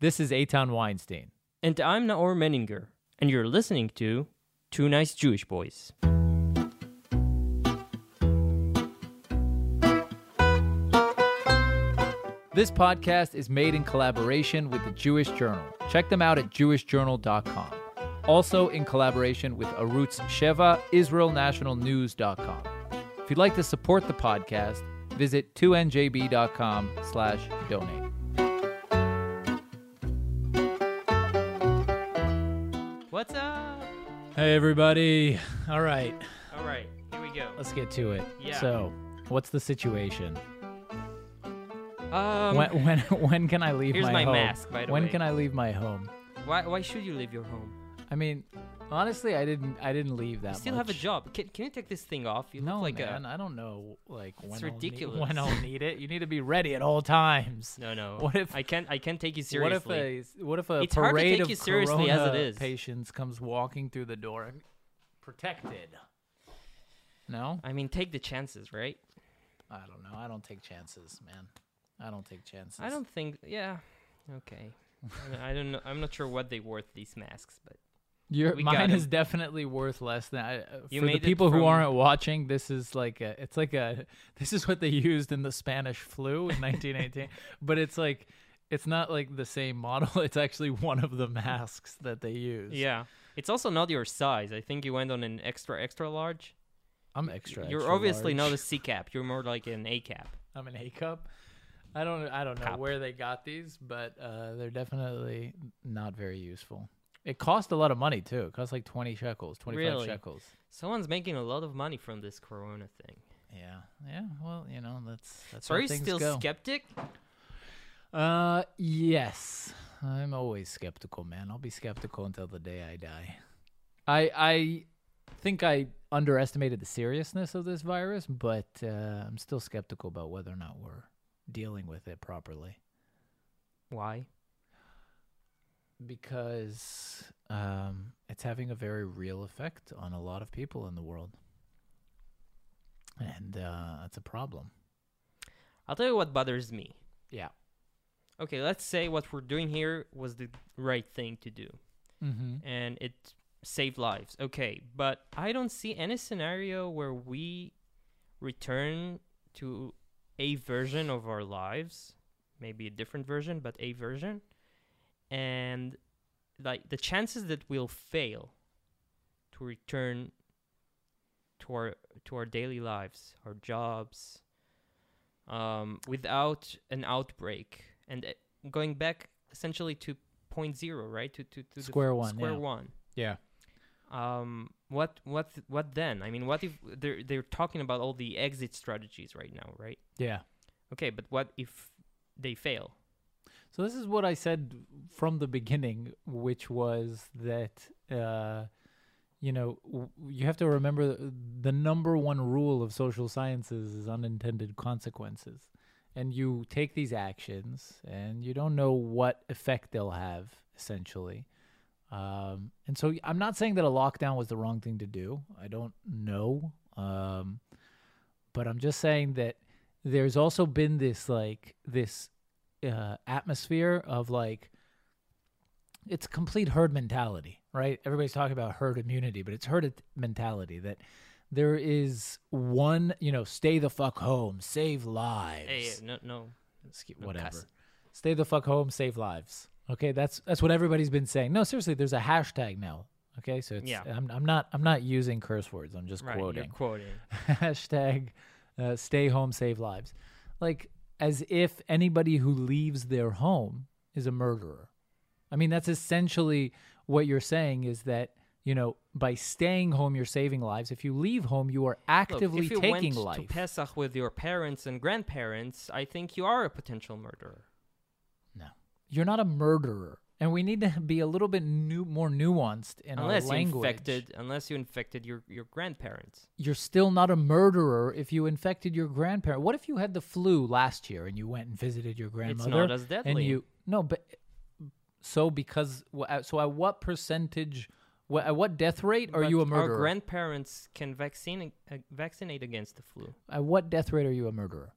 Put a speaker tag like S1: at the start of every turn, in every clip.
S1: This is Eitan Weinstein.
S2: And I'm Naor Meningher, and you're listening to Two Nice Jewish Boys.
S1: This podcast is made in collaboration with the Jewish Journal. Check them out at jewishjournal.com. Also in collaboration with Arutz Sheva, IsraelNationalNews.com. If you'd like to support the podcast, visit 2njb.com slash donate. Hey, everybody. All right,
S2: All right, here we go.
S1: let's get to it.
S2: Yeah.
S1: So, what's the situation?
S2: Um,
S1: when, when, when can I leave
S2: here's
S1: my,
S2: my
S1: home?
S2: mask, by the
S1: when
S2: way.
S1: can I leave my home?
S2: why, why should you leave your home?
S1: I mean, honestly, I didn't. I didn't leave that.
S2: You still have a job. Can, can you take this thing off? You
S1: no,
S2: look like
S1: man. I don't know. Like when
S2: It's
S1: I'll need- when I'll need it. You need to be ready at all times.
S2: No, no.
S1: What if-
S2: I can't? I can't take you seriously.
S1: What if a what if a
S2: It's hard to
S1: parade
S2: take
S1: of
S2: you seriously as it
S1: corona patients comes walking through the door, protected? No,
S2: I mean, take the chances, right?
S1: I don't know. I don't take chances, man. I don't take chances.
S2: I don't think. Yeah. Okay. I don't- I don't know. I'm not sure what they worth these masks, but
S1: Your
S2: We
S1: mine is definitely worth less than I, uh,
S2: You
S1: for the people who aren't watching. This is like a, it's like a, this is what they used in the Spanish flu in 1918, but it's like, it's not like the same model. It's actually one of the masks that they use.
S2: yeah, it's also not your size. I think you went on an extra, extra large.
S1: I'm extra.
S2: You're
S1: extra
S2: obviously not a C cap. You're more like an A cap.
S1: I'm an A cup. I don't, I don't know where they got these, but uh, they're definitely not very useful. It cost a lot of money too. It cost like 20 shekels, 25
S2: Really?
S1: shekels.
S2: Someone's making a lot of money from this Corona thing.
S1: Yeah, yeah. Well, you know, that's that's.
S2: So
S1: how
S2: are you
S1: things
S2: still
S1: go.
S2: skeptic?
S1: Uh, yes. I'm always skeptical, man. I'll be skeptical until the day I die. I I think I underestimated the seriousness of this virus, but uh, I'm still skeptical about whether or not we're dealing with it properly
S2: Why?
S1: Because um, it's having a very real effect on a lot of people in the world, and uh, that's a problem.
S2: I'll tell you what bothers me.
S1: Yeah.
S2: Okay, let's say what we're doing here was the right thing to do,
S1: Mm-hmm.
S2: and it saved lives. Okay, but I don't see any scenario where we return to a version of our lives, maybe a different version, but a version, and like the chances that we'll fail to return to our to our daily lives, our jobs, um, without an outbreak, and uh, going back essentially to point zero, right? To to, to the
S1: Square one,
S2: Square
S1: yeah.
S2: one.
S1: Yeah.
S2: Um, what what what then? I mean, what if they're they're talking about all the exit strategies right now, right?
S1: Yeah.
S2: Okay, but what if they fail?
S1: So this is what I said from the beginning, which was that uh, you know w- you have to remember the number one rule of social sciences is unintended consequences, and you take these actions and you don't know what effect they'll have essentially. Um, and so I'm not saying that a lockdown was the wrong thing to do. I don't know, um, but I'm just saying that there's also been this like this uh, atmosphere of like it's complete herd mentality, right? Everybody's talking about herd immunity, but it's herd mentality that there is one, you know, stay the fuck home, save lives.
S2: Hey, no, no. No
S1: whatever.
S2: cuss.
S1: Stay the fuck home, save lives. Okay, that's that's what everybody's been saying. No, seriously, there's a hashtag now. Okay, so it's,
S2: Yeah.
S1: I'm I'm not I'm not using curse words. I'm just
S2: Right,
S1: quoting
S2: you're quoting.
S1: hashtag uh, stay home save lives like as if anybody who leaves their home is a murderer. I mean that's essentially what you're saying is that you know by staying home you're saving lives. If you leave home you are
S2: Look,
S1: actively
S2: if you
S1: taking
S2: went
S1: life.
S2: To Pesach with your parents and grandparents, I think you are a potential murderer.
S1: no. You're not a murderer and we need to be a little bit new, more nuanced in
S2: unless
S1: our
S2: you
S1: language
S2: infected, unless you infected your your grandparents.
S1: you're still not a murderer if you infected your grandparent. What if you had the flu last year and you went and visited your grandmother?
S2: It's not as
S1: And
S2: deadly.
S1: you no, but so because so at what percentage? What, at what death rate are
S2: But
S1: you a murderer?
S2: Our grandparents can vaccine uh, vaccinate against the flu.
S1: at what death rate are you a murderer?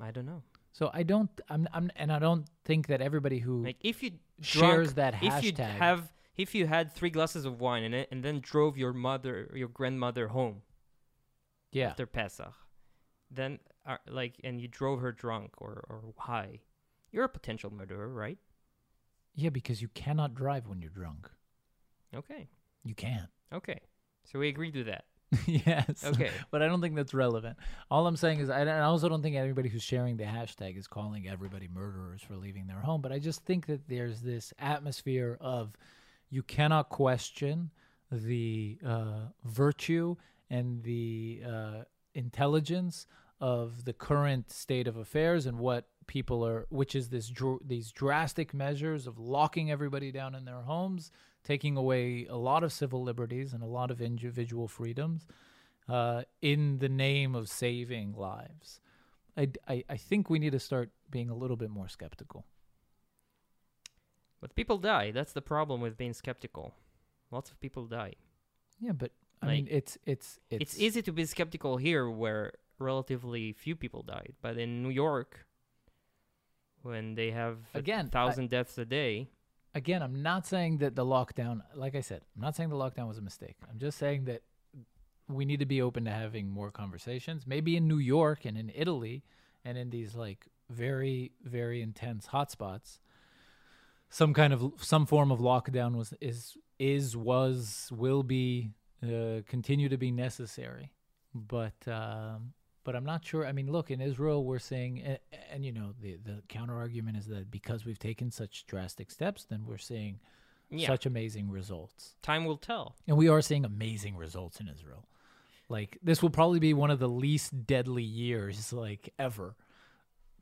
S2: I don't know.
S1: So I don't. I'm. I'm. And I don't think that everybody who
S2: Like if you
S1: shares
S2: drunk,
S1: that
S2: if you have if you had three glasses of wine in it and then drove your mother your grandmother home
S1: yeah.
S2: after Pesach, then uh, like and you drove her drunk or or high, you're a potential murderer, right?
S1: Yeah, because you cannot drive when you're drunk.
S2: Okay,
S1: You can't.
S2: okay, so we agree to that.
S1: yes.
S2: Okay,
S1: But I don't think that's relevant. All I'm saying is, I, I also don't think anybody who's sharing the hashtag is calling everybody murderers for leaving their home. But I just think that there's this atmosphere of you cannot question the uh, virtue and the uh, intelligence of the current state of affairs and what people are, which is this dr- these drastic measures of locking everybody down in their homes, taking away a lot of civil liberties and a lot of individual freedoms uh, in the name of saving lives. I, I, I think we need to start being a little bit more skeptical.
S2: but people die. That's the problem with being skeptical. Lots of people die.
S1: Yeah, but I
S2: Like,
S1: mean, it's it's it's,
S2: It's easy to be skeptical here, where relatively few people died, but in New York, when they have
S1: Again,
S2: thousand deaths a day,
S1: again, I'm not saying that the lockdown, like I said, I'm not saying the lockdown was a mistake. I'm just saying that we need to be open to having more conversations. Maybe in New York and in Italy and in these like very, very intense hotspots, some kind of some form of lockdown was is is was will be uh, continue to be necessary. But um, but I'm not sure. I mean, look in Israel, we're seeing, and, and you know, the the counter argument is that because we've taken such drastic steps, then we're seeing
S2: yeah,
S1: such amazing results,
S2: time will tell.
S1: and we are seeing amazing results in Israel. Like this will probably be one of the least deadly years like ever,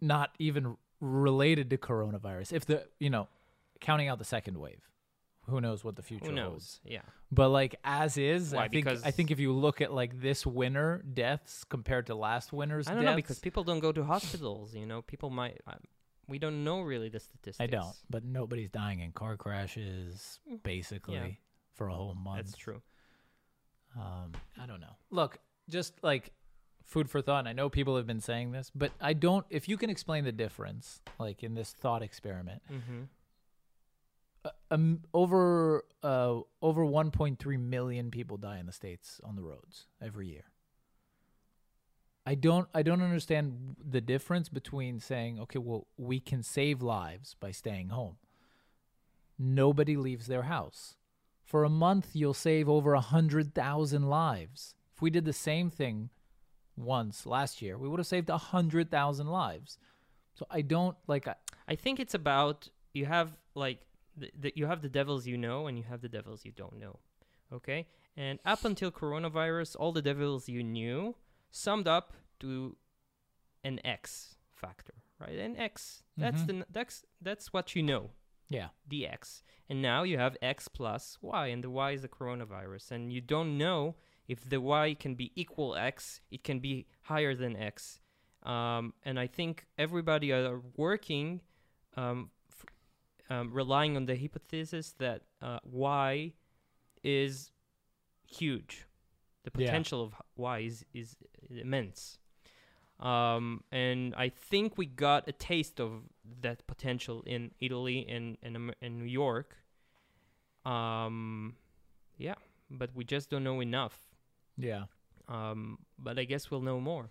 S1: not even related to coronavirus. If the you know, counting out the second wave, who knows what the future
S2: Who
S1: holds.
S2: Yeah.
S1: But like as is,
S2: Why?
S1: I think
S2: Because-
S1: I think if you look at like this winter deaths compared to last winter's
S2: I don't
S1: deaths,
S2: know because people don't go to hospitals. You know, people might. Uh, we don't know really the statistics.
S1: I don't. But nobody's dying in car crashes basically for a whole month.
S2: That's true.
S1: Um, I don't know. Look, just like food for thought. and I know people have been saying this, but I don't. If you can explain the difference, like in this thought experiment,
S2: Mm-hmm.
S1: Um, over uh, over 1.3 million people die in the states on the roads every year. I don't I don't understand the difference between saying, okay, well, we can save lives by staying home. Nobody leaves their house. For a month, you'll save over a hundred thousand lives. If we did the same thing once last year, we would have saved a hundred thousand lives. So I don't like. I,
S2: I think it's about you have like the, you have the devils you know and you have the devils you don't know. Okay? And up until coronavirus, all the devils you knew summed up to an X factor, right? An X. That's
S1: Mhm.
S2: the that's that's what you know,
S1: yeah,
S2: the X. And now you have X plus Y and the Y is the coronavirus and you don't know if the Y can be equal X, it can be higher than X. Um, and I think everybody are working um, um, relying on the hypothesis that uh, Y is huge. The
S1: Yeah.
S2: potential of y is, is immense. Um, and I think we got a taste of that potential in Italy and and, Am- and New York. Um, yeah, but we just don't know enough.
S1: yeah.
S2: Um, but I guess we'll know more.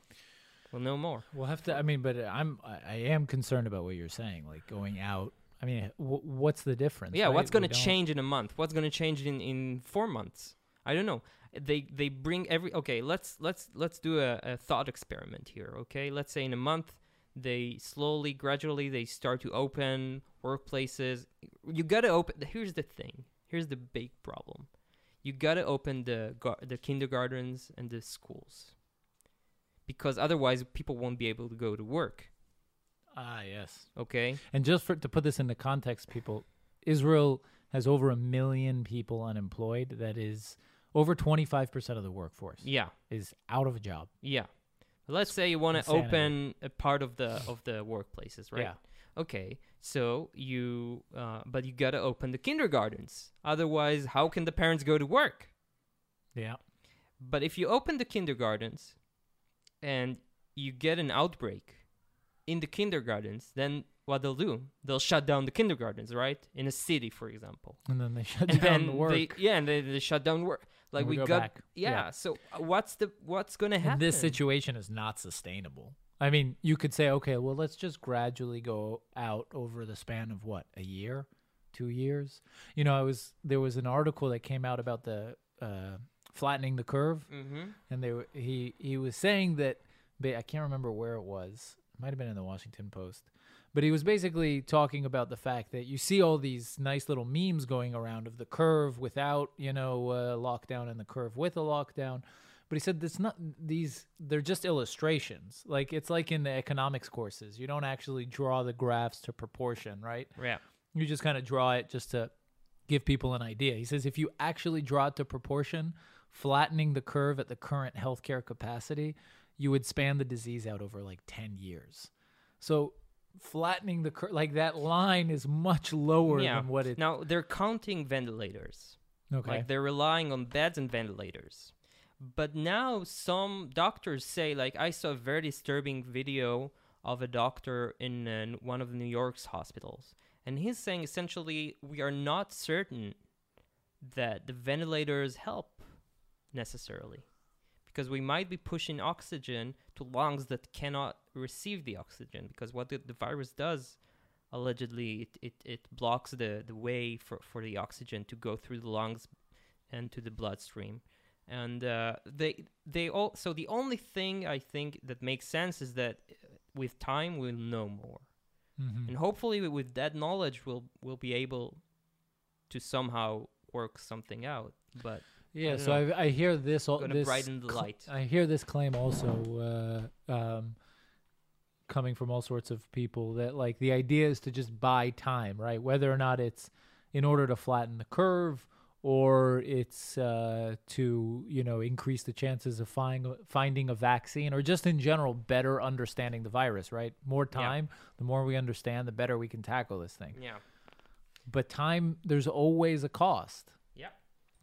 S2: We'll know more.
S1: We'll have to. I mean, but I'm. I am concerned about what you're saying. Like going out. I mean, w- what's the difference?
S2: Yeah,
S1: right?
S2: what's going to change in a month? What's going to change in in four months? I don't know. They they bring every okay. Let's let's let's do a, a thought experiment here. Okay, let's say in a month they slowly, gradually they start to open workplaces. You gotta open. Here's the thing. Here's the big problem. You gotta open the gar- the kindergartens and the schools because otherwise people won't be able to go to work.
S1: Ah, yes.
S2: Okay.
S1: And just for to put this into context, people, Israel has over a million people unemployed. That is over 25% of the workforce
S2: Yeah.
S1: is out of a job.
S2: Yeah. Let's say you want to open a part of the of the workplaces, right?
S1: Yeah.
S2: Okay. So you, uh, but you gotta open the kindergartens. Otherwise, how can the parents go to work?
S1: Yeah.
S2: But if you open the kindergartens, and you get an outbreak, in the kindergartens, then what they'll do, they'll shut down the kindergartens, right? In a city, for example.
S1: And then they shut
S2: And
S1: down
S2: then
S1: the work.
S2: they yeah, and they, they shut down work. Like
S1: and
S2: we,
S1: go
S2: got
S1: back.
S2: yeah, So uh, what's the what's gonna happen?
S1: And this situation is not sustainable. I mean, you could say, okay, well, let's just gradually go out over the span of what a year, two years. You know, I was there was an article that came out about the uh, flattening the curve,
S2: Mm-hmm.
S1: and they were, he he was saying that I can't remember where it was. Might have been in the Washington Post, but he was basically talking about the fact that you see all these nice little memes going around of the curve without you know uh, lockdown and the curve with a lockdown. But he said it's not these they're just illustrations. Like it's like in the economics courses. You don't actually draw the graphs to proportion, right?
S2: Yeah.
S1: You just kind of draw it just to give people an idea. He says if you actually draw it to proportion, flattening the curve at the current healthcare capacity, you would span the disease out over like 10 years. So flattening the curve, like that line is much lower
S2: Yeah.
S1: than what it.
S2: Now they're counting ventilators.
S1: okay.
S2: Like they're relying on beds and ventilators. But now some doctors say, like I saw a very disturbing video of a doctor in uh, one of New York's hospitals, and he's saying essentially we are not certain that the ventilators help necessarily, because we might be pushing oxygen to lungs that cannot receive the oxygen. Because what the, the virus does allegedly it, it, it blocks the, the way for, for the oxygen to go through the lungs and to the bloodstream and uh, they they all so the only thing i think that makes sense is that uh, with time we'll know more
S1: Mhm.
S2: and hopefully with- with that knowledge we'll we'll be able to somehow work something out but
S1: Yeah,
S2: don't
S1: so
S2: know.
S1: I, I hear this.
S2: Gonna
S1: this
S2: brighten the light.
S1: I hear this claim also uh, um, coming from all sorts of people that like the idea is to just buy time, right? Whether or not it's in order to flatten the curve or it's uh, to you know increase the chances of finding finding a vaccine or just in general better understanding the virus, right? More
S2: Yeah.
S1: time, the more we understand, the better we can tackle this thing.
S2: yeah
S1: But time, there's always a cost.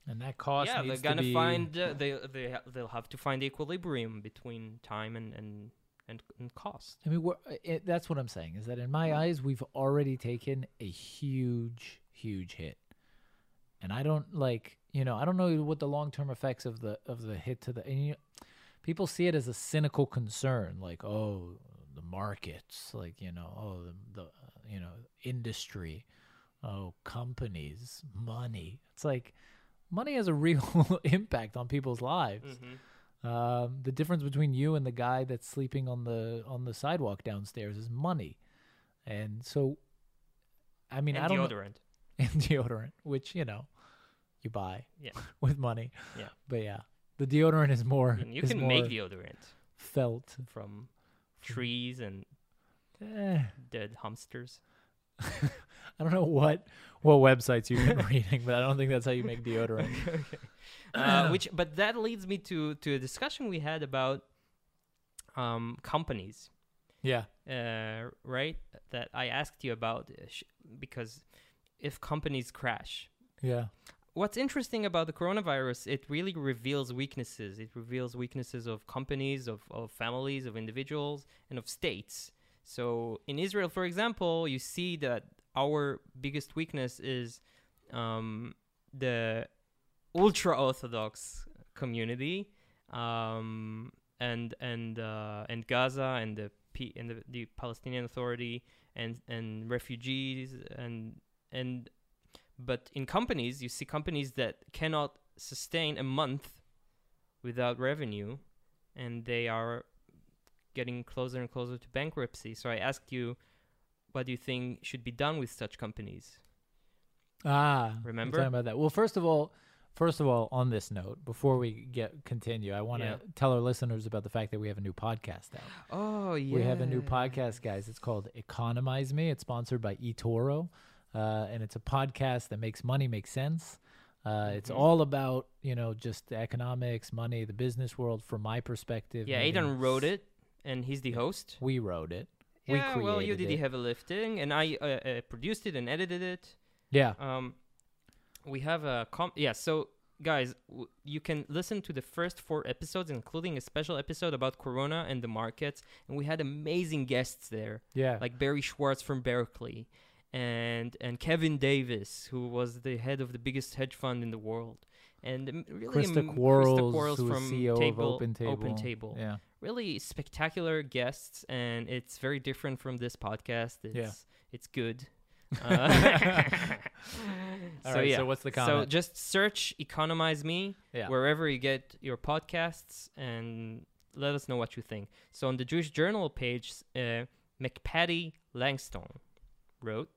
S1: And that cost
S2: yeah they're gonna
S1: to be
S2: find uh, they they they'll have to find the equilibrium between time and and and, and cost
S1: I mean, it, eh, eh, that's what I'm saying is that in my mm. eyes, we've already taken a huge, huge hit, and I don't like, you know, I don't know what the long term effects of the of the hit to the. And you, people see it as a cynical concern, like, oh, the markets, like you know, oh, the, the you know, industry, oh, companies, money. It's like money has a real impact on people's lives.
S2: mm-hmm.
S1: Um, the difference between you and the guy that's sleeping on the on the sidewalk downstairs is money, and so, I mean,
S2: and
S1: I don't know, and deodorant, which you know, you buy
S2: Yeah.
S1: with money.
S2: Yeah.
S1: but yeah, the deodorant is more.
S2: and you
S1: is
S2: can
S1: more
S2: make deodorant
S1: felt.
S2: from trees and
S1: Eh,
S2: dead hamsters
S1: I don't know what what websites you've been reading, but I don't think that's how you make deodorant.
S2: uh, which but that leads me to to a discussion we had about um companies.
S1: Yeah,
S2: uh right? That i asked you about uh, because if companies crash
S1: yeah,
S2: what's interesting about the coronavirus it really reveals weaknesses. It reveals weaknesses of companies of, of families of individuals and of states. So in israel for example you see that our biggest weakness is um, the ultra orthodox community um, and and uh, and gaza and the P- and the, the palestinian authority and and refugees and and but in companies, you see companies that cannot sustain a month without revenue, and they are getting closer and closer to bankruptcy. So I asked you, what do you think should be done with such companies?
S1: Ah,
S2: Remember?
S1: talking about that. Well, first of all, first of all, on this note, before we get continue, I want to
S2: Yeah.
S1: tell our listeners about the fact that we have a new podcast out.
S2: Oh yeah,
S1: We have a new podcast, guys. It's called Economize Me. It's sponsored by eToro, uh, and it's a podcast that makes money make sense. Uh, It's
S2: Mhm.
S1: all about you know just the economics, money, the business world from my perspective.
S2: Yeah, Eitan wrote it, and he's the host.
S1: We wrote it. We
S2: Yeah, well, you
S1: created
S2: did the
S1: it.
S2: heavy lifting, and I uh, uh, produced it and edited it.
S1: Yeah.
S2: Um, we have a com. Yeah, so guys, w- you can listen to the first four episodes, including a special episode about Corona and the markets, and we had amazing guests there,
S1: Yeah.
S2: like Barry Schwartz from Berkeley, and and Kevin Davis, who was the head of the biggest hedge fund in the world, and um, really Christa
S1: Quarles,
S2: Quarles
S1: who
S2: from
S1: CEO
S2: Table,
S1: of Open Table.
S2: Open Table.
S1: Yeah.
S2: Really spectacular guests, and it's very different from this podcast. It's
S1: Yeah.
S2: it's good. Uh,
S1: All
S2: so
S1: right,
S2: yeah.
S1: so what's the comment?
S2: So just search "Economize Me"
S1: yeah.
S2: wherever you get your podcasts, and let us know what you think. So on the Jewish Journal page, uh, McPatty Langstone wrote,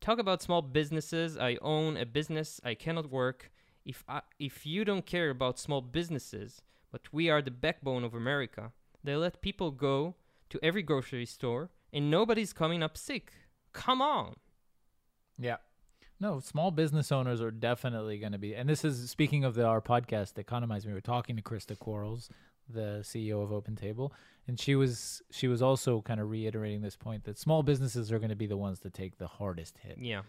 S2: "Talk about small businesses. I own a business. I cannot work. If I, if you don't care about small businesses, but we are the backbone of America, they let people go to every grocery store, and nobody's coming up sick. Come on."
S1: Yeah. No, small business owners are definitely going to be, and this is speaking of the, our podcast, Economize. We were talking to Christa Quarles, the CEO of Open Table, and she was she was also kind of reiterating this point that small businesses are going to be the ones to take the hardest hit.
S2: Yeah,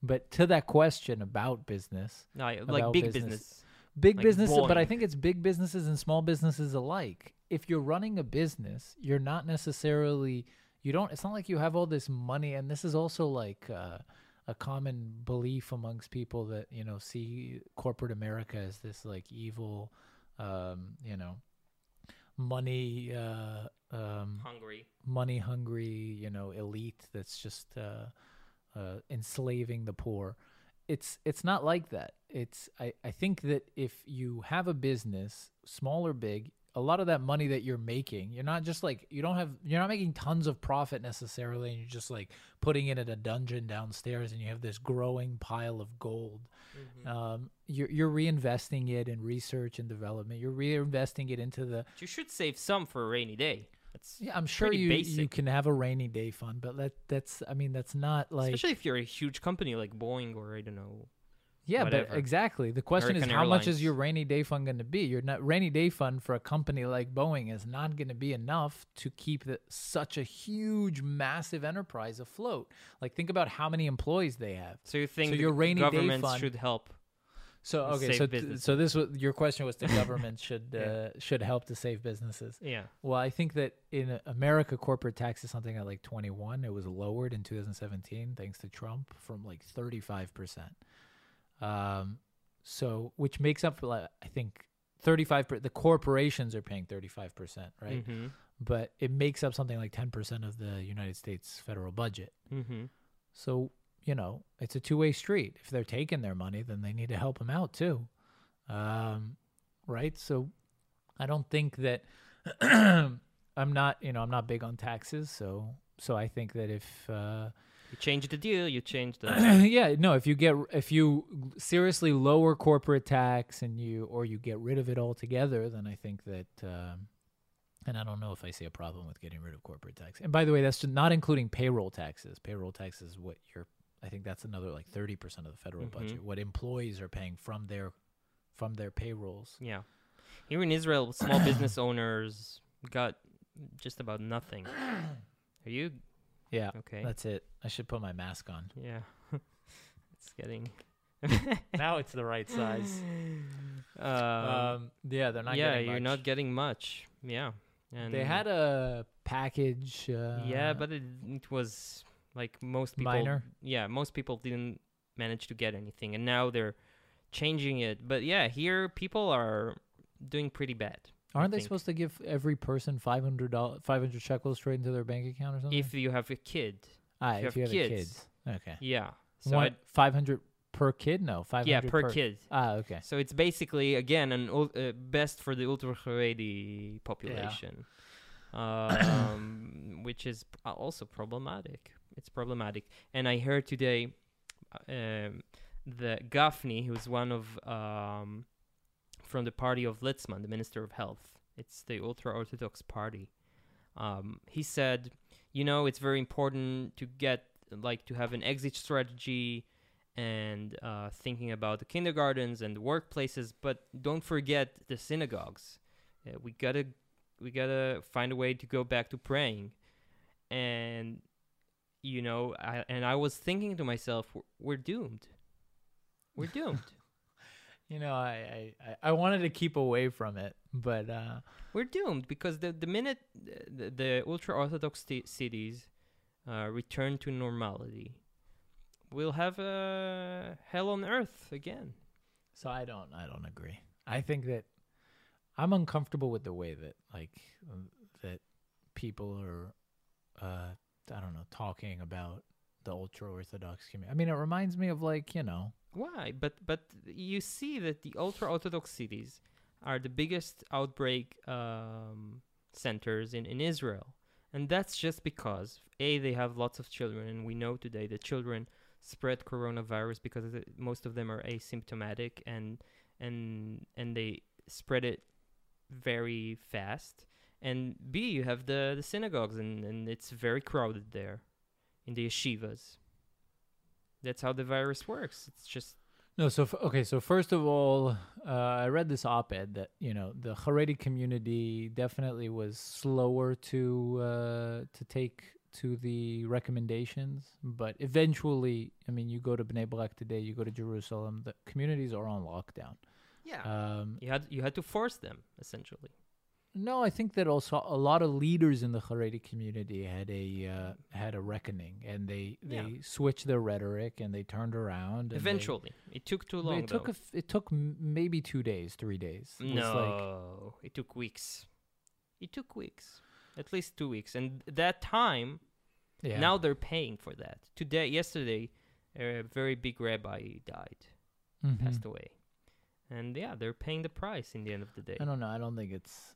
S1: But to that question about business,
S2: no, I- like
S1: About
S2: big
S1: business.
S2: business.
S1: Big
S2: Like
S1: businesses, but I think it's big businesses and small businesses alike. If you're running a business, you're not necessarily you don't. It's not like you have all this money, and this is also like uh, a common belief amongst people that you know see corporate America as this like evil, um, you know, money. Uh, um,
S2: Hungry.
S1: money hungry, you know, elite that's just uh, uh, enslaving the poor. It's it's not like that. It's I, I think that if you have a business, small or big, a lot of that money that you're making, you're not just like you don't have you're not making tons of profit necessarily, and you're just like putting it in a dungeon downstairs, and you have this growing pile of gold. Um, you're you're reinvesting it in research and development. You're reinvesting it into the
S2: You should save some for a rainy day. That's
S1: yeah, I'm sure you you can have a rainy day fund, but that that's I mean that's not like
S2: especially if you're a huge company like Boeing or I don't know.
S1: yeah,
S2: whatever.
S1: but exactly. The question is
S2: American
S1: how much is your rainy day fund going to be? Your not, rainy day fund for a company like Boeing is not going to be enough to keep the, such a huge, massive enterprise afloat. Like think about how many employees they have.
S2: So you think
S1: So your rainy day fund-
S2: should help?
S1: So okay, so th- so this was your question was the government should
S2: Yeah.
S1: uh, should help to save businesses.
S2: Yeah.
S1: Well, I think that in America, corporate tax is something at like 21. It was lowered in 2017 thanks to Trump from like 35 percent. Um, so which makes up for like, I think 35. Per- the corporations are paying 35 percent, right?
S2: Mm-hmm.
S1: But it makes up something like 10 percent of the United States federal budget.
S2: Mm-hmm.
S1: So you know, it's a two-way street. If they're taking their money, then they need to help them out too, um, right? So I don't think that I'm not, you know, I'm not big on taxes. So so I think that if uh,
S2: You change the deal. You change the.
S1: yeah, no, if you get if you seriously lower corporate tax and you or you get rid of it altogether, then I think that. Um, and I don't know if I see a problem with getting rid of corporate tax. And by the way, that's just not including payroll taxes. Payroll taxes is what you're. I think that's another like thirty percent of the federal
S2: Mhm.
S1: budget. What employees are paying from their from their payrolls.
S2: yeah. Here in Israel, small business owners got just about nothing. Are you
S1: Yeah,
S2: okay?
S1: that's it. I should put my mask on.
S2: yeah. it's getting.
S1: now it's the right size.
S2: Um,
S1: Um, yeah, they're not.
S2: yeah,
S1: getting
S2: you're
S1: much.
S2: not getting much. Yeah. And
S1: They had a package. Uh,
S2: yeah, but it, it was like most people.
S1: minor.
S2: Yeah, most people didn't manage to get anything, and now they're changing it. But yeah, here people are doing pretty bad.
S1: Aren't they
S2: think.
S1: supposed to give every person five hundred dollars, five hundred shekels straight into their bank account or something?
S2: If you have a kid,
S1: ah,
S2: if you
S1: if you
S2: have
S1: have
S2: kids.
S1: okay.
S2: yeah. So
S1: One five hundred per kid? No, five
S2: yeah,
S1: hundred
S2: per, kid.
S1: Ah, okay.
S2: So it's basically again an ul- uh, best for the ultra Haredi population, um, which is also problematic. It's problematic. And I heard today uh, um, the Gafni, who's one of um, from the party of Litzman, the Minister of Health. It's the ultra Orthodox party. Um, he said, you know, it's very important to get like to have an exit strategy and uh, thinking about the kindergartens and the workplaces, but don't forget the synagogues. Uh, we gotta we gotta find a way to go back to praying, and you know, I, and I was thinking to myself, we're, we're doomed. We're doomed.
S1: you know, I, I, I wanted to keep away from it, but uh,
S2: we're doomed because the the minute the, the ultra orthodox t- cities uh, return to normality, we'll have a hell on earth again.
S1: So I don't I don't agree. I think that I'm uncomfortable with the way that like um, that people are uh I don't know talking about the ultra orthodox community. I mean it reminds me of like, you know,
S2: Why? But but you see that the ultra orthodox cities are the biggest outbreak um, centers in, in Israel. And that's just because A they have lots of children and we know today that children spread coronavirus because most of them are asymptomatic and and and they spread it very fast. And B, you have the, the synagogues, and, and it's very crowded there in the yeshivas. That's how the virus works. It's just
S1: No, so f- okay, so first of all, uh, I read this op-ed that you know the Haredi community definitely was slower to uh, to take to the recommendations, but eventually, I mean, you go to Bnei Brak today, you go to Jerusalem, the communities are on lockdown.
S2: yeah.
S1: Um,
S2: you had you had to force them essentially.
S1: No, I think that also a lot of leaders in the Haredi community had a uh, had a reckoning, and they they
S2: Yeah.
S1: switched their rhetoric and they turned around. and they-
S2: Eventually, it took too long.
S1: it took a f- it took m- maybe two days, three days. It
S2: no,
S1: like-
S2: it took weeks. It took weeks, at least two weeks, and that time
S1: yeah.
S2: now they're paying for that. Today, yesterday, a very big rabbi died,
S1: Mhm.
S2: passed away, and yeah, they're paying the price in the end of the day.
S1: I don't know. I don't think it's.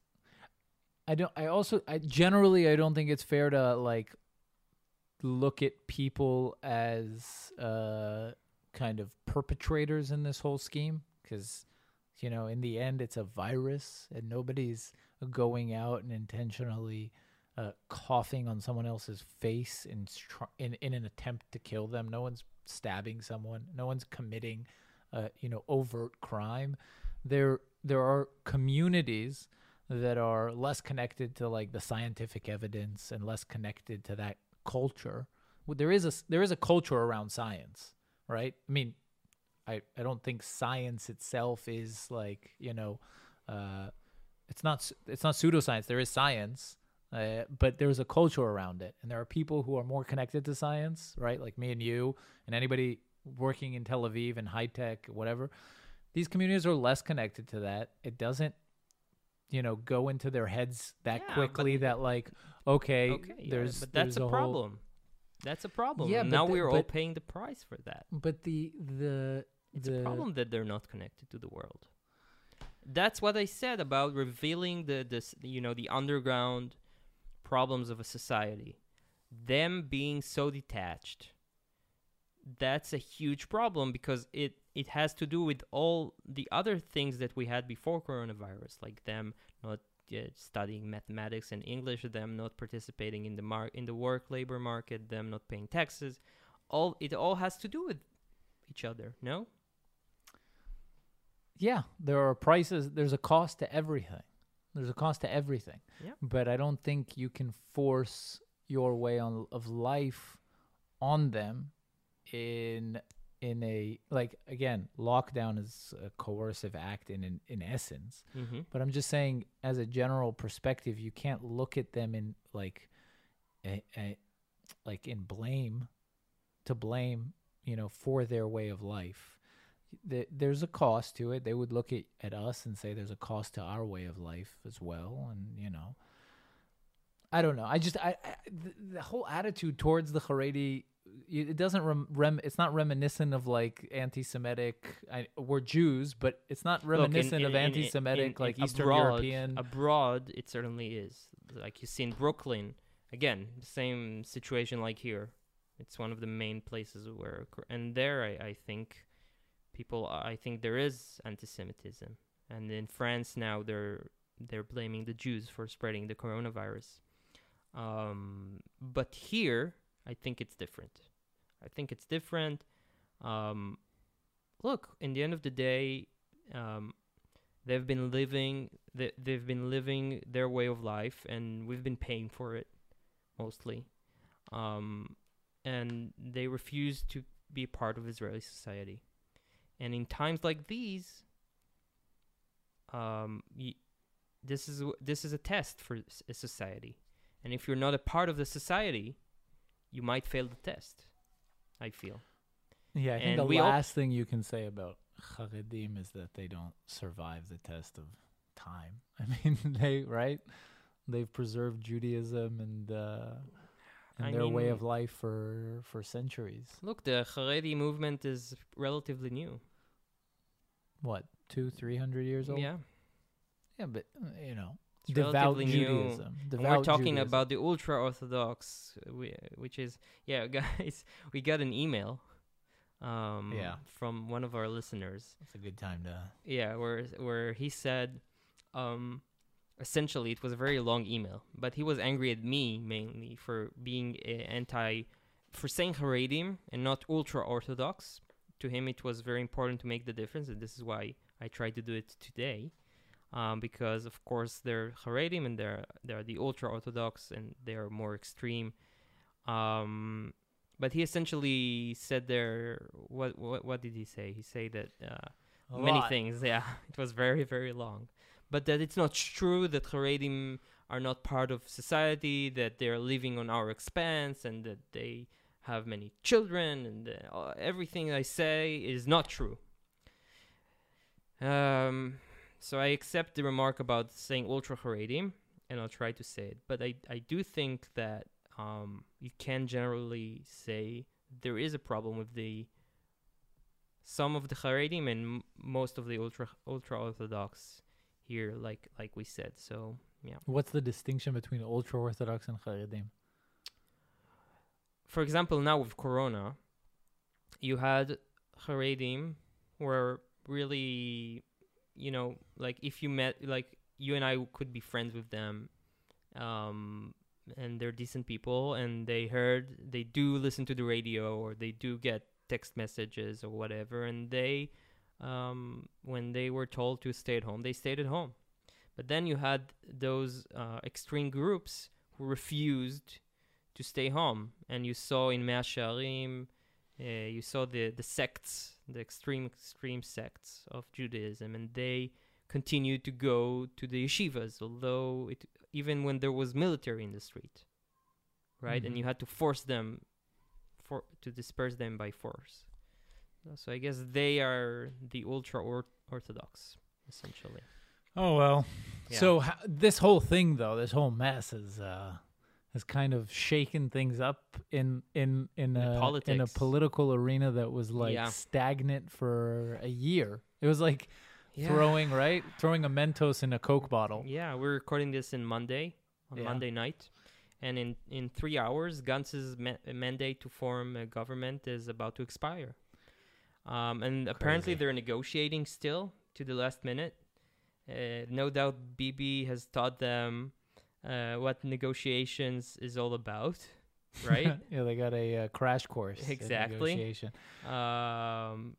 S1: I don't. I also. I generally. I don't think it's fair to like look at people as uh kind of perpetrators in this whole scheme because you know in the end it's a virus and nobody's going out and intentionally uh, coughing on someone else's face in, in in an attempt to kill them no one's stabbing someone no one's committing uh, you know overt crime there there are communities that are less connected to like the scientific evidence and less connected to that culture. There is a there is a culture around science right? I mean i i don't think science itself is like you know uh it's not it's not pseudoscience. There is science uh, but there's a culture around it. And there are people who are more connected to science right? Like me and you and anybody working in tel aviv and high tech whatever. These communities are less connected to that. It doesn't you know go into their heads that
S2: Yeah, but-
S1: quickly that like okay,
S2: Okay, yeah,
S1: there's
S2: but that's
S1: there's
S2: a,
S1: whole-
S2: problem. That's a problem.
S1: Yeah,
S2: now
S1: the-
S2: we're all paying the price for that.
S1: but the the
S2: It's
S1: the
S2: a problem that they're not connected to the world. That's what I said about revealing the this you know the underground problems of a society. Them being so detached. That's a huge problem because it it has to do with all the other things that we had before coronavirus, like them not uh, studying mathematics and English, them not participating in the mar- in the work labor market, them not paying taxes. All it all has to do with each other. No.
S1: yeah there are prices there's a cost to everything there's a cost to everything
S2: Yeah.
S1: but i don't think you can force your way on of life on them in in a like again lockdown is a coercive act in in, in essence.
S2: Mm-hmm.
S1: but i'm just saying as a general perspective you can't look at them in like a, a like in blame to blame you know for their way of life. Th- there's a cost to it. They would look at, at us and say there's a cost to our way of life as well and you know. I don't know. I just i, I the, the whole attitude towards the haredi it doesn't rem, rem it's not reminiscent of like anti-semitic I, we're jews but it's not reminiscent of anti-semitic like eastern
S2: abroad,
S1: european
S2: Abroad, it certainly is. Like you see in Brooklyn, again, same situation like here. It's one of the main places where, and there, I, I think people, I think there is anti-Semitism, and in France now they're they're blaming the Jews for spreading the coronavirus. Um, but here, I think it's different. I think it's different. Um, look, in the end of the day, um, they've been living they, they've been living their way of life and we've been paying for it mostly um, and they refuse to be part of israeli society and in times like these um, this is this is a test for a society, and if you're not a part of the society, you might fail the test. I feel.
S1: Yeah, I think
S2: And
S1: the
S2: all-
S1: last thing you can say about Haredim is that they don't survive the test of time. I mean, they right? They've preserved Judaism and uh, and
S2: I
S1: their way of life for for centuries.
S2: Look, the Haredi movement is relatively new.
S1: What two, three hundred years old?
S2: Yeah,
S1: yeah, but uh, you know, devout
S2: relatively new.
S1: Judaism.
S2: And
S1: Devout
S2: we're talking
S1: Judaism.
S2: about the ultra orthodox, which is yeah, guys. We got an email, um,
S1: Yeah.
S2: from one of our listeners.
S1: It's a good time to.
S2: Yeah, where where he said, um, essentially it was a very long email, but he was angry at me mainly for being anti, for saying Haredim and not ultra orthodox. To him, it was very important to make the difference, and this is why I tried to do it today, um, because of course they're Haredim and they're they're the ultra orthodox and they are more extreme. Um, but he essentially said there what what what did he say? He said that. Uh, many
S1: lot.
S2: things. Yeah, it was very very long, but that it's not true that Haredim are not part of society, that they are living on our expense, and that they have many children, and uh, everything I say is not true. Um, so I accept the remark about saying ultra Haredim, and I'll try to say it. But I I do think that um you can generally say there is a problem with the some of the Haredim and m- most of the ultra ultra orthodox here, like like we said. So yeah.
S1: What's the distinction between ultra orthodox and Haredim?
S2: For example, now with Corona, you had Haredim were really, you know, like if you met, like you and I could be friends with them, um, and they're decent people, and they heard they do listen to the radio or they do get text messages or whatever, and they, um, when they were told to stay at home, they stayed at home. But then you had those uh, extreme groups who refused to stay home, and you saw in Mea Shearim, uh, you saw the the sects, the extreme extreme sects of Judaism, and they continued to go to the yeshivas, although it even when there was military in the street, right? And
S1: Mhm.
S2: you had to force them for to disperse them by force. So I guess they are the ultra or- orthodox, essentially.
S1: Oh well.
S2: Yeah.
S1: So this whole thing, though, this whole mess is. uh, has kind of shaken things up in in in
S2: The
S1: a in a political arena that was like
S2: Yeah.
S1: stagnant for a year. It was like throwing right, throwing a Mentos in a Coke bottle.
S2: Yeah, we're recording this in Monday, on
S1: Yeah.
S2: Monday night, and in in three hours, Gantz's ma- mandate to form a government is about to expire. Um, and apparently they're negotiating still to the last minute. Uh, no doubt, Bibi has taught them uh, what negotiations is all about, right?
S1: yeah, they got a uh, crash course.
S2: Exactly.
S1: negotiation.
S2: um,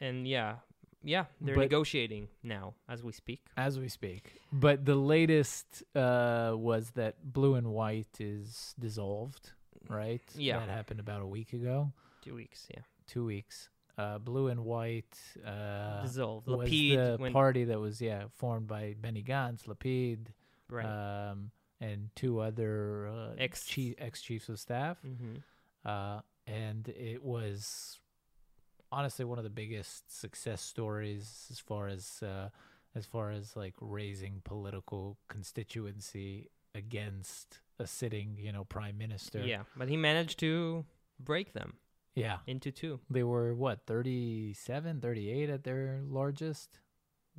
S2: and yeah, yeah, they're
S1: But-
S2: negotiating now as we speak.
S1: as we speak. But the latest uh, was that Blue and White is dissolved, right?
S2: Yeah.
S1: that happened about a week ago,
S2: Two weeks, yeah,
S1: two weeks. Uh, Blue and White uh,
S2: dissolved.
S1: was the party that was yeah formed by Benny Gantz, Lapid,
S2: right.
S1: um, and two other uh,
S2: Ex-
S1: chief, ex chiefs of staff.
S2: mm-hmm.
S1: uh, and it was honestly one of the biggest success stories as far as uh, as far as like raising political constituency against a sitting, you know, prime minister.
S2: Yeah, but he managed to break them
S1: yeah.
S2: into two.
S1: They were what 37, 38 at their largest,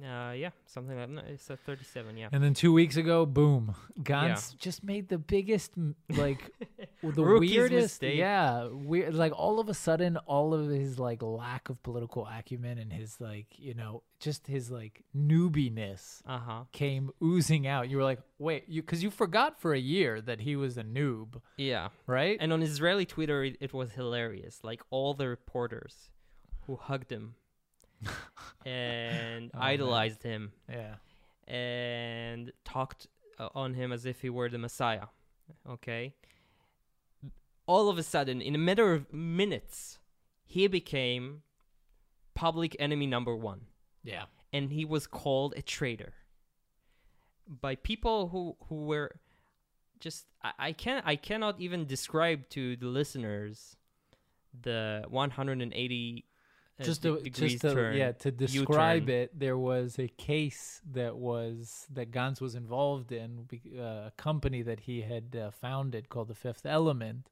S2: Uh, yeah, something like no, it's a 37. Yeah,
S1: and then two weeks ago, boom, Gantz just made the biggest like the
S2: Rookie's
S1: weirdest
S2: mistake.
S1: yeah weird like all of a sudden all of his like lack of political acumen and his like you know just his like newbiness
S2: uh huh.
S1: came oozing out you were like wait you because you forgot for a year that he was a noob
S2: Yeah,
S1: right
S2: and on Israeli Twitter, it, it was hilarious. Like all the reporters who hugged him and
S1: Oh, man.
S2: idolized him
S1: yeah
S2: and talked uh, on him as if he were the Messiah. Okay. All of a sudden, in a matter of minutes, he became public enemy number one.
S1: yeah
S2: and he was called a traitor by people who who were just I, I can I cannot even describe to the listeners the 180 uh,
S1: just to, just to, yeah to describe
S2: U-turn.
S1: it there was a case that was that Gantz was involved in uh, a company that he had uh, founded called the Fifth Element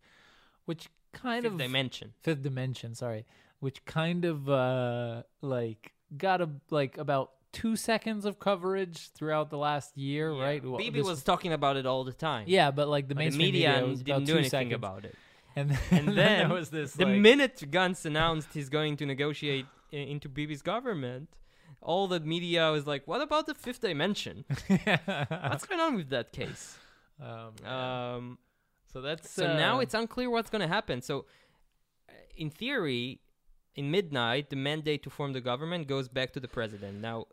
S1: which kind
S2: Fifth
S1: of
S2: dimension.
S1: Fifth Dimension sorry which kind of uh like got a like about 2 seconds of coverage throughout the last year
S2: Yeah.
S1: right Well,
S2: Bibi was talking about it all the time.
S1: yeah but like the mainstream
S2: media,
S1: media,
S2: didn't do anything
S1: seconds.
S2: about it.
S1: And,
S2: And
S1: then,
S2: then
S1: there was this
S2: The
S1: like,
S2: minute Gantz announced he's going to negotiate i- into Bibi's government, all the media was like, "What about the fifth dimension? What's going on with that case?"
S1: um,
S2: Um,
S1: so that's
S2: so now
S1: uh,
S2: it's unclear what's going to happen. So, uh, in theory, in midnight, the mandate to form the government goes back to the president. Now,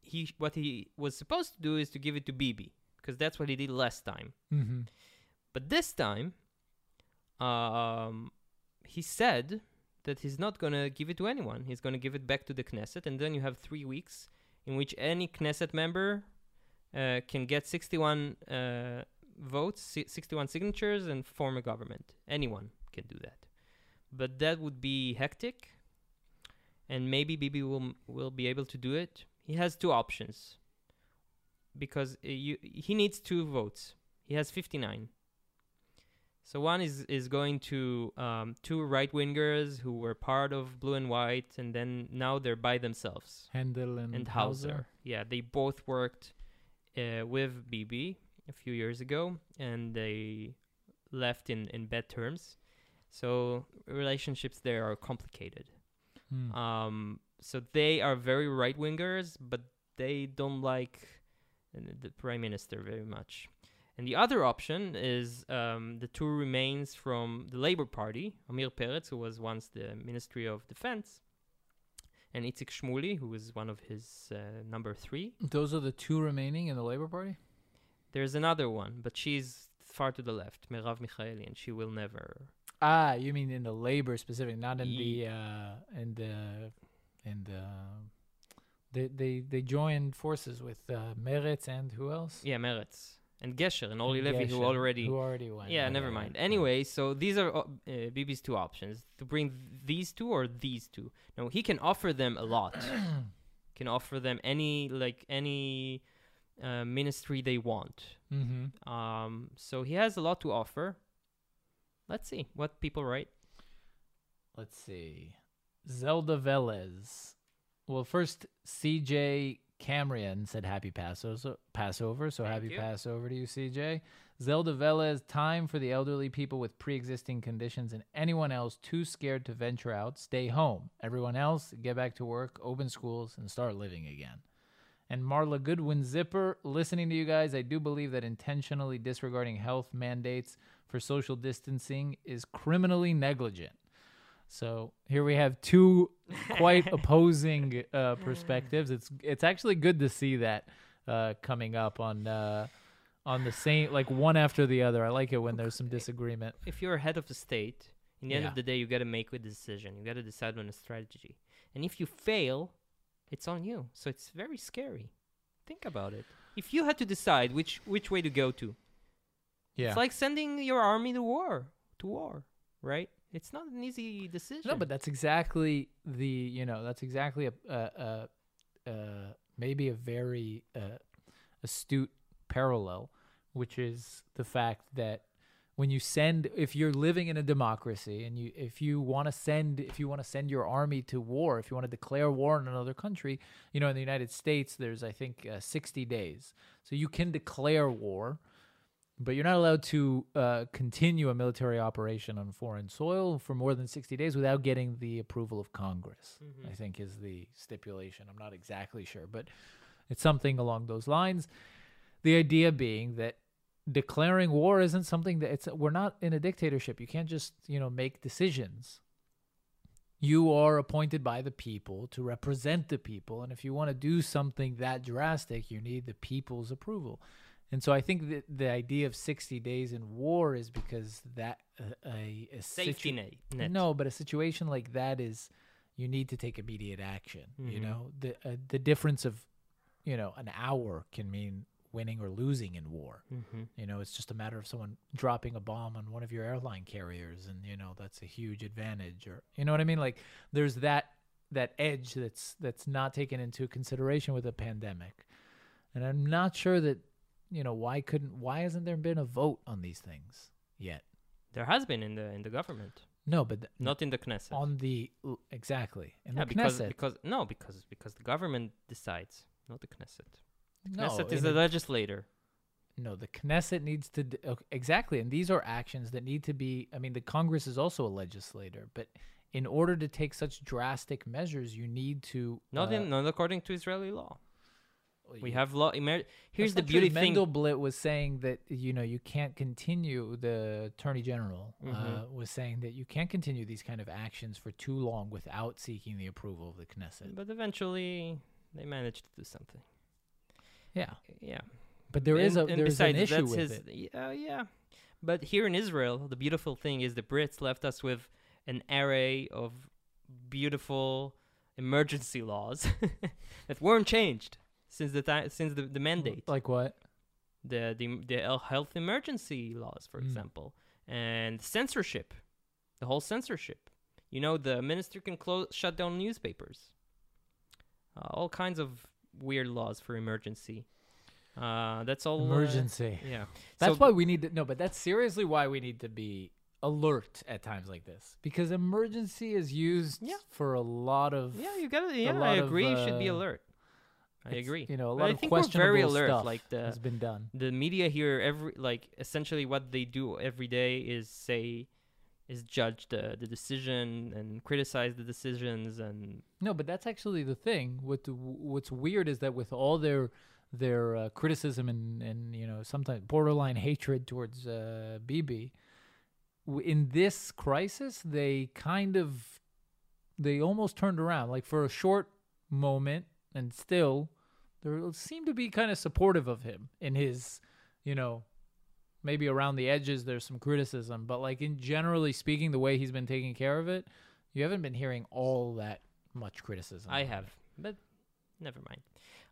S2: he what he was supposed to do is to give it to Bibi because that's what he did last time.
S1: mhm.
S2: But this time, um, he said that he's not gonna give it to anyone. He's gonna give it back to the Knesset, and then you have three weeks in which any Knesset member uh, can get 61 uh, votes, si- 61 signatures, and form a government. Anyone can do that, but that would be hectic, and maybe Bibi will will be able to do it. He has two options because uh, you, he needs two votes. He has 59. So one is is going to um, two right wingers who were part of Blue and White, and then now they're by themselves.
S1: Hendel and,
S2: And Hauser, yeah, they both worked uh, with Bibi a few years ago, and they left in in bad terms. So relationships there are complicated.
S1: Hmm.
S2: Um, so they are very right wingers, but they don't like uh, the prime minister very much. And the other option is um, the two remains from the Labour Party, Amir Peretz, who was once the Ministry of Defense, and Itzik Shmuli, who was one of his uh, number three.
S1: Those are the two remaining in the Labor Party.
S2: There's another one, but she's far to the left, Merav Michaeli, and she will never.
S1: Ah, you mean in the Labor specific, not in
S2: Ye-
S1: the uh, in the in the. They they they joined forces with uh, Meretz and who else?
S2: Yeah, Meretz. And Gesher and
S1: Orly
S2: Levy, who already
S1: who already went.
S2: Yeah, never mind. Anyway, so these are uh, Bibi's two options: to bring these two or these two. Now he can offer them a lot. can offer them any like any uh, ministry they want.
S1: Mm-hmm.
S2: Um, so he has a lot to offer. Let's see what people write.
S1: Let's see. Zelda Velez. Well, first CJ Camrian said happy Passover. Passover. So
S2: Thank
S1: happy
S2: you.
S1: Passover to you, CJ. Zelda Velez. Time for the elderly people with pre-existing conditions and anyone else too scared to venture out. Stay home. Everyone else, get back to work, open schools, and start living again. And Marla Goodwin Zipper, listening to you guys, I do believe that intentionally disregarding health mandates for social distancing is criminally negligent. So here we have two quite opposing uh, perspectives. It's it's actually good to see that uh, coming up on uh, on the same like one after the other. I like it when there's some disagreement.
S2: If you're head of the state, in the end
S1: Yeah.
S2: of the day, you got to make a decision. You got to decide on a strategy. And if you fail, it's on you. So it's very scary. Think about it. If you had to decide which which way to go to,
S1: Yeah.
S2: It's like sending your army to war, to war, right? It's not an easy decision.
S1: No, but that's exactly the you know that's exactly a a, a, a maybe a very uh, astute parallel, which is the fact that when you send if you're living in a democracy and you if you want to send if you want to send your army to war if you want to declare war in another country you know in the united states there's i think uh, 60 days so you can declare war but you're not allowed to uh, continue a military operation on foreign soil for more than 60 days without getting the approval of Congress,
S2: Mhm.
S1: I think is the stipulation. I'm not exactly sure, but it's something along those lines. The idea being that declaring war isn't something that it's we're not in a dictatorship. You can't just, you know, make decisions. You are appointed by the people to represent the people, and if you want to do something that drastic, you need the people's approval. And so I think that the idea of 60 days in war is because that uh, a, a
S2: safety
S1: situ-
S2: net.
S1: no, but a situation like that is you need to take immediate action. You
S2: Mhm.
S1: know, the uh, the difference of, you know, an hour can mean winning or losing in war.
S2: Mm-hmm.
S1: You know, it's just a matter of someone dropping a bomb on one of your airline carriers, and you know that's a huge advantage. Or you know what I mean? Like there's that that edge that's that's not taken into consideration with a pandemic, and I'm not sure that you know why couldn't why hasn't there been a vote on these things yet?
S2: There has been in the in the government,
S1: No, but
S2: not in the Knesset.
S1: on the exactly in
S2: yeah,
S1: the
S2: because
S1: Knesset.
S2: because no, because because the government decides, not the Knesset.
S1: no,
S2: Knesset is
S1: the-
S2: the legislator.
S1: No, the Knesset needs to d- okay, exactly, and these are actions that need to be. I mean, the Congress is also a legislator, but in order to take such drastic measures, you need to.
S2: Not
S1: uh,
S2: in not according to Israeli law. We have law. Emer- here's the beauty thing.
S1: Mandelblit was saying that you know you can't continue. The Attorney General uh,
S2: Mhm.
S1: was saying that you can't continue these kind of actions for too long without seeking the approval of the Knesset.
S2: But eventually, they managed to do something.
S1: Yeah,
S2: Yeah.
S1: but there is
S2: and,
S1: a there's an issue with
S2: his,
S1: it.
S2: Yeah, yeah. But here in Israel, the beautiful thing is the Brits left us with an array of beautiful emergency laws that weren't changed since the time since the, the mandate.
S1: Like what?
S2: The the the health emergency laws, for
S1: Mm.
S2: example, and censorship, the whole censorship. You know, the minister can close shut down newspapers. Uh, all kinds of weird laws for emergency. Uh, that's all. uh,
S1: Emergency.
S2: yeah.
S1: That's
S2: So-
S1: why we need to no, but that's seriously why we need to be alert at times like this because emergency is used
S2: Yeah.
S1: for a lot of
S2: Yeah, you gotta. Yeah, I
S1: lot of,
S2: agree. you should be
S1: uh,
S2: alert. I
S1: it's,
S2: agree.
S1: You know, a lot
S2: I
S1: of
S2: think we're
S1: questionable
S2: very alert.
S1: stuff
S2: Like the
S1: has been done.
S2: the media here, every like essentially what they do every day is say, is judge the the decision and criticize the decisions and
S1: No, but that's actually the thing. What the, what's weird is that with all their their uh, criticism and and you know sometimes borderline hatred towards uh, w- in this crisis they kind of they almost turned around. Like for a short moment, and still they seem to be kind of supportive of him in his, you know. Maybe around the edges, there's some criticism, but like in generally speaking, the way he's been taking care of it, you haven't been hearing all that much criticism.
S2: I have,
S1: it.
S2: but never mind.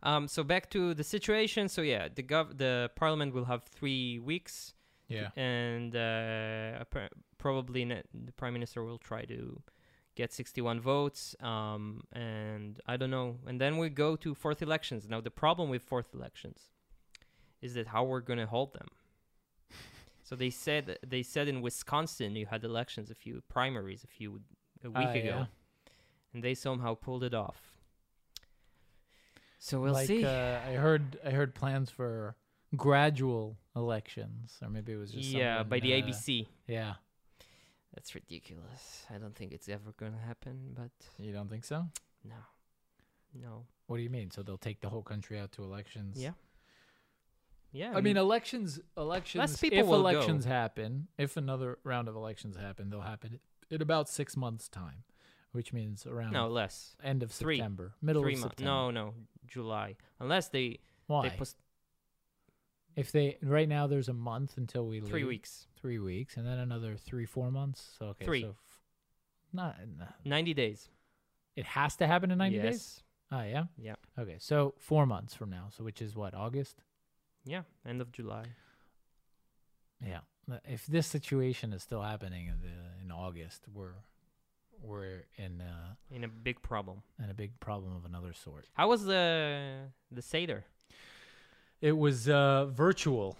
S2: Um, so back to the situation. So yeah, the gov the parliament will have three weeks.
S1: Yeah.
S2: and uh, probably the prime minister will try to get 61 votes um, and i don't know. And then we go to fourth elections. Now the problem with fourth elections is that how we're going to hold them. So they said they said in wisconsin you had elections a few primaries a few a week
S1: Ah,
S2: ago
S1: yeah.
S2: and they somehow pulled it off. So we'll
S1: like,
S2: see.
S1: Uh, I heard I heard plans for gradual elections, or maybe it was just
S2: yeah by the
S1: uh,
S2: abc
S1: Yeah,
S2: that's ridiculous i don't think it's ever going to happen but
S1: you don't think so?
S2: No. No.
S1: What do you mean? So they'll take the whole country out to elections?
S2: Yeah. Yeah.
S1: I mean, elections. Elections.
S2: Less people
S1: if
S2: will go.
S1: elections happen, if another round of elections happen, they'll happen in about six months' time, which means around
S2: no less.
S1: end of
S2: three.
S1: September, middle
S2: Three
S1: of
S2: months.
S1: September.
S2: No, no, July. Unless they
S1: Why?
S2: they post
S1: if they right now there's a month until we
S2: three
S1: leave.
S2: weeks,
S1: three weeks, and then another three, four months. So okay,
S2: Three.
S1: So f- not, nah.
S2: ninety days.
S1: it has to happen in ninety
S2: yes.
S1: days. Oh yeah.
S2: Yeah.
S1: Okay, so four months from now. So which is what August?
S2: Yeah. End of July.
S1: Yeah. Uh, If this situation is still happening in the in August, we're we're in uh,
S2: In a big problem.
S1: in a big problem of another sort.
S2: How was the the seder?
S1: It was uh, virtual.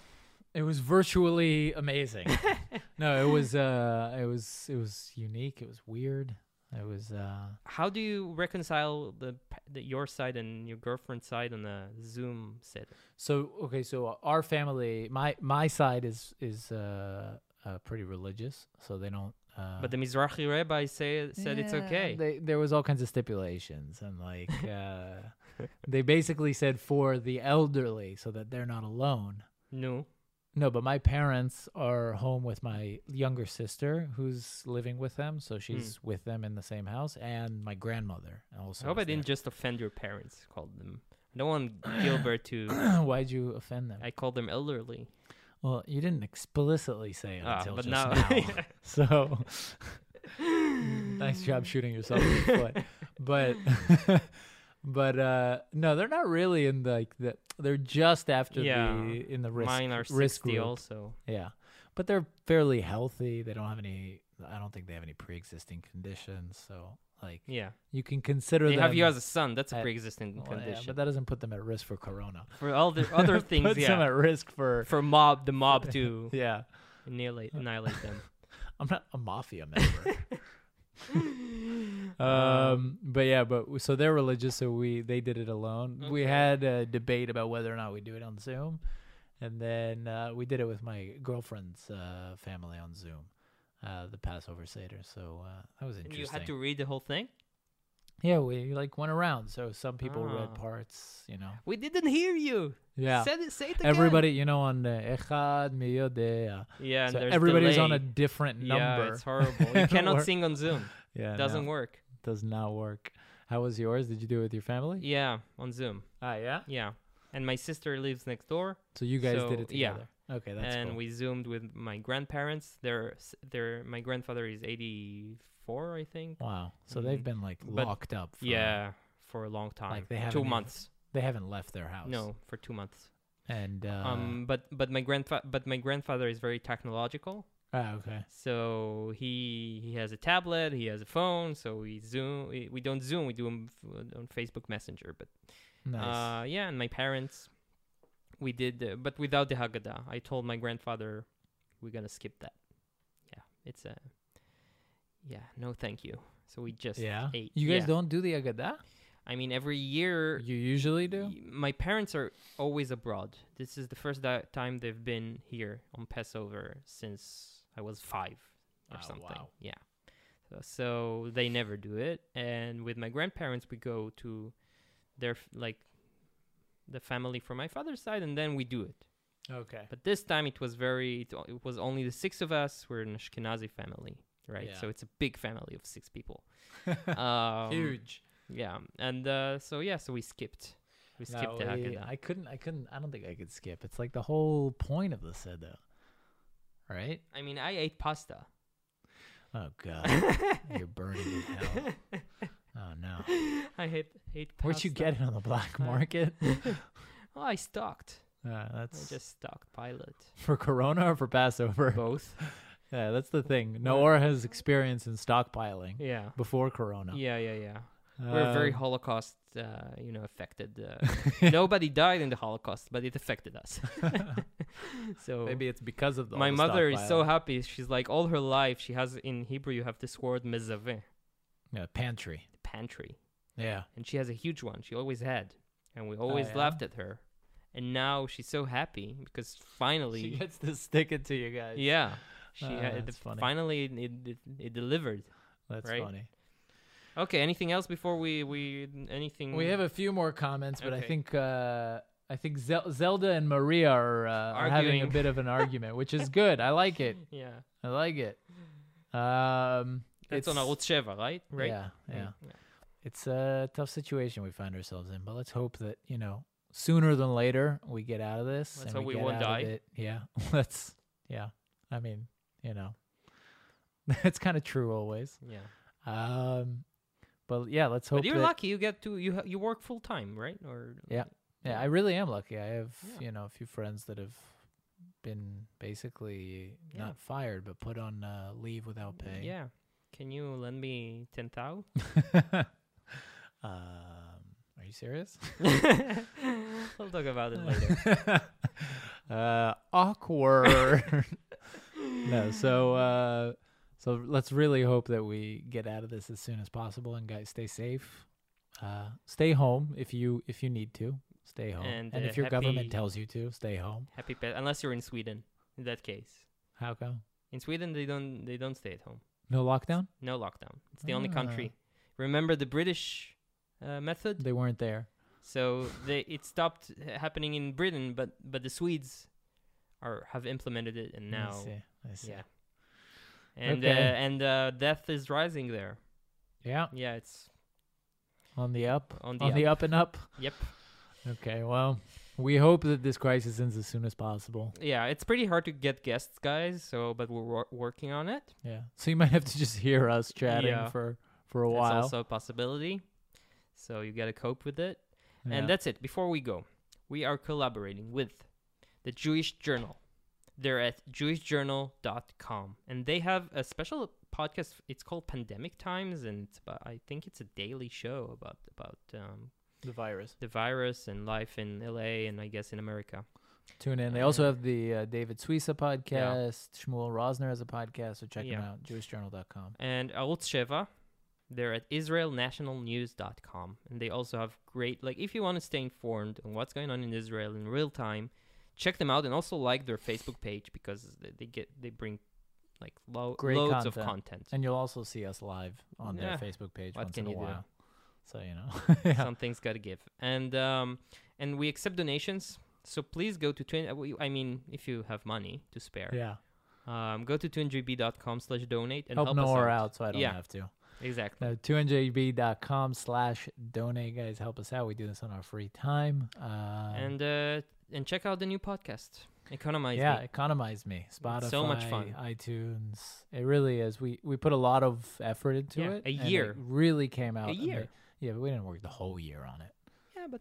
S1: It was virtually amazing. no, it was uh, it was it was unique. It was weird. It was uh,
S2: How do you reconcile the, the your side and your girlfriend's side on the Zoom seder?
S1: So okay, so our family, my my side is is uh, uh pretty religious, so they don't. Uh,
S2: But the Mizrahi rabbi say said it's okay.
S1: They, there was all kinds of stipulations, and like uh, they basically said for the elderly, so that they're not alone.
S2: no.
S1: No, but my parents are home with my younger sister, who's living with them, so she's with them in the same house, and my grandmother also.
S2: I hope I didn't just offend your parents. Called them. I don't want Gilbert to.
S1: Why'd you offend them?
S2: I called them elderly.
S1: well, you didn't explicitly say it
S2: Ah,
S1: until
S2: but
S1: just
S2: now,
S1: now. So nice job shooting yourself in the foot. But but uh no, they're not really in the, like the they're just after
S2: Yeah.
S1: the in the risk
S2: Mine are
S1: risk
S2: 60
S1: group.
S2: also.
S1: Yeah. But they're fairly healthy. They don't have any I don't think they have any pre-existing conditions, so like
S2: Yeah.
S1: you can consider
S2: They
S1: them
S2: have you as a son. That's a pre-existing
S1: well, yeah,
S2: condition.
S1: but that doesn't put them at risk for corona.
S2: For all the other things,
S1: Puts them at risk for
S2: For mob, the mob to
S1: yeah.
S2: annihilate, annihilate them.
S1: I'm not a mafia member. um, but yeah, but so they're religious, so we they did it alone. We had a debate about whether or not we do it on Zoom, and then uh, we did it with my girlfriend's uh, family on Zoom, uh, the Passover Seder. So uh, that was
S2: And
S1: interesting.
S2: you had to read the whole thing.
S1: yeah, we like went around. So some people read
S2: Ah.
S1: parts, you know.
S2: We didn't hear you.
S1: Yeah.
S2: Say it, say it again.
S1: Everybody, you know, on the Echad Miyodea.
S2: Yeah. And
S1: So
S2: there's
S1: everybody's on a different number.
S2: Yeah, it's horrible. You cannot sing on Zoom.
S1: Yeah, It
S2: Doesn't
S1: no,
S2: work.
S1: does not work. How was yours? Did you do it with your family?
S2: Yeah, on Zoom.
S1: Ah, yeah.
S2: Yeah. And my sister lives next door,
S1: So you guys did
S2: So,
S1: it
S2: yeah.
S1: together. Okay, that's
S2: and
S1: cool.
S2: we zoomed with my grandparents. They're they're my grandfather is 84, I think.
S1: wow. So they've
S2: Mm,
S1: been like
S2: but-
S1: locked up. For,
S2: Yeah, for a long time.
S1: Like they haven't
S2: two
S1: even-
S2: months.
S1: They haven't left their house.
S2: No, for two months.
S1: And uh,
S2: um, but but my grandfa- but my grandfather is very technological.
S1: ah, okay.
S2: So he he has a tablet, he has a phone. So we zoom. We, we don't zoom. We do them on Facebook Messenger. But
S1: Nice.
S2: uh, yeah, and my parents, we did, uh, but without the Haggadah. I told my grandfather, we're gonna skip that. Yeah, it's a. Yeah, no, thank you. So we just
S1: yeah.
S2: ate.
S1: You guys
S2: yeah.
S1: don't do the Agadah?
S2: I mean, every year
S1: You usually do.
S2: My parents are always abroad. This is the first di- time they've been here on Passover since I was five or
S1: Oh,
S2: something.
S1: wow.
S2: Yeah. So, so they never do it. And with my grandparents, we go to their, like, the family from my father's side, and then we do it.
S1: Okay.
S2: But this time it was very, it, it was only the six of us. We're an Ashkenazi family, right?
S1: Yeah.
S2: So it's a big family of six people. um,
S1: Huge.
S2: Yeah. And uh, so, yeah, so we skipped. We
S1: No,
S2: skipped the
S1: we-
S2: Haggadah.
S1: I couldn't. I couldn't. I don't think I could skip. It's like the whole point of the Seder, right?
S2: I mean, I ate pasta.
S1: Oh God, you're burning in hell. Oh no.
S2: I hate hate pasta.
S1: Where'd you get it on the black
S2: Uh,
S1: market?
S2: Oh, I stocked.
S1: Uh,
S2: I
S1: that's
S2: just stocked pilot.
S1: for Corona or for Passover.
S2: Both.
S1: Yeah, that's the thing. Naor has experience in stockpiling
S2: Yeah.
S1: before Corona.
S2: Yeah, yeah, yeah. We're very
S1: Um,
S2: Holocaust, uh, you know, affected. Uh, nobody died in the Holocaust, but it affected us. so
S1: Maybe it's because of the
S2: my mother is so happy. She's like, all her life, she has in Hebrew, you have this word mezaveh,
S1: yeah, pantry.
S2: The pantry,
S1: Yeah.
S2: and she has a huge one. She always had, and we always
S1: yeah?
S2: laughed at her. And now she's so happy because finally,
S1: She gets to stick it to you guys.
S2: Yeah, she
S1: Ah,
S2: had
S1: that's funny.
S2: finally it, it, it delivered.
S1: That's
S2: right?
S1: funny.
S2: Okay, anything else before we we anything?
S1: We have a few more comments, but I think uh, I think Zel- Zelda and Maria are, uh, are having a bit of an argument, which is good. I like it.
S2: yeah.
S1: I like it. Um,
S2: That's on
S1: it's-
S2: Arutz Sheva, right? Right.
S1: Yeah,
S2: Mm,
S1: yeah. It's a tough situation we find ourselves in, but let's hope that you know sooner than later we get out of this.
S2: Let's hope we
S1: get
S2: won't die.
S1: Yeah, let's. Yeah, I mean, you know, it's kind of true always.
S2: Yeah.
S1: Um, but yeah, let's hope.
S2: But you're
S1: that,
S2: lucky. You get to you you work full time, right? Or
S1: Yeah. Yeah, I really am lucky. I have
S2: Yeah.
S1: you know a few friends that have been basically
S2: Yeah.
S1: not fired but put on uh, leave without pay.
S2: Yeah. Can you lend me ten thou?
S1: um, are you serious?
S2: we'll talk about it later.
S1: uh, awkward. no, so uh, so let's really hope that we get out of this as soon as possible, and guys, stay safe. Uh, stay home if you if you need to. Stay home,
S2: And,
S1: and,
S2: uh,
S1: if your government tells you to, stay home.
S2: Happy pet, unless you're in Sweden. In that case,
S1: How come?
S2: in Sweden they don't they don't stay at home.
S1: No lockdown?
S2: No lockdown. It's the only
S1: Ah.
S2: country. Remember the British uh, method?
S1: They weren't there.
S2: So they it stopped happening in Britain, but but the Swedes are have implemented it, and now
S1: I see. I see.
S2: yeah, and
S1: Okay.
S2: uh, and uh, death is rising there.
S1: Yeah,
S2: Yeah, it's
S1: on the up,
S2: on the
S1: on
S2: up.
S1: the up and up.
S2: Yep.
S1: Okay, well, we hope that this crisis ends as soon as possible.
S2: Yeah, it's pretty hard to get guests, guys. So, but we're wor- working on it.
S1: Yeah. So you might have to just hear us chatting
S2: Yeah.
S1: for for a
S2: That's
S1: while.
S2: also a possibility. So you got to cope with it.
S1: Yeah.
S2: And that's it. Before we go, we are collaborating with the Jewish Journal. They're at jewishjournal.com and they have a special podcast. It's called Pandemic Times and it's about, I think it's a daily show about about um,
S1: the virus.
S2: the virus and life in LA and I guess in America.
S1: Tune in. They also have the uh, David Suissa podcast. Shmuel Rosner has a podcast, so check them
S2: Yeah.
S1: out. JewishJournal.com.
S2: And Arutz Sheva, they're at israelnationalnews.com. And they also have great, like, if you want to stay informed on what's going on in Israel in real time, check them out and also like their Facebook page because they, they get, they bring like lo-
S1: Great
S2: loads of
S1: content.
S2: content.
S1: And you'll also see us live on
S2: Yeah.
S1: their Facebook page
S2: What
S1: once
S2: can
S1: in a
S2: you do?
S1: while. So you know. yeah.
S2: Something's got to give. And, um, and we accept donations. So please go to twin. uh, I mean, if you have money to spare,
S1: yeah.
S2: um, go to 2njb.com slash donate and
S1: Help,
S2: help,
S1: Noah
S2: us out.
S1: out. so I don't
S2: Yeah.
S1: have to.
S2: Exactly.
S1: No, 2njb.com slash donate, guys. Help us out. We do this on our free time. Um,
S2: and uh, and check out the new podcast, Economize
S1: yeah,
S2: Me.
S1: economize me. Spotify,
S2: so much fun.
S1: iTunes. It really is. We we put a lot of effort into
S2: Yeah,
S1: it.
S2: a
S1: and it
S2: year.
S1: really came out.
S2: A year.
S1: Yeah, but we didn't work the whole year on it.
S2: Yeah, but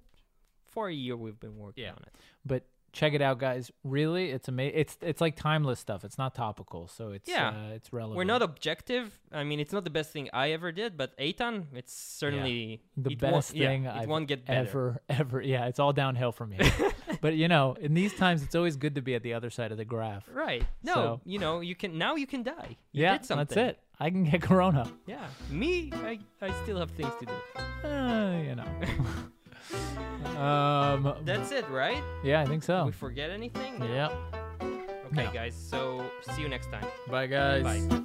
S2: for a year we've been working
S1: Yeah.
S2: on it.
S1: But check it out, guys. Really, it's amazing. It's it's like timeless stuff. It's not topical, so it's
S2: Yeah.
S1: uh, it's relevant.
S2: We're not objective. I mean, it's not the best thing I ever did, but Eitan, it's certainly
S1: the
S2: it
S1: best
S2: yeah,
S1: thing
S2: it
S1: I've
S2: won't get better.
S1: ever ever. Yeah, it's all downhill from here. but you know, in these times, it's always good to be at the other side of the graph.
S2: Right? No,
S1: So-
S2: you know, you can now you can die. You
S1: yeah,
S2: did something.
S1: that's it. I can get corona.
S2: Yeah, me, I, I still have things to do.
S1: Uh, you know. um.
S2: That's it, right?
S1: Yeah, I think
S2: Did
S1: so.
S2: we forget anything?
S1: Yeah.
S2: Okay,
S1: No.
S2: guys. So see you next time.
S1: Bye, guys.
S2: Bye.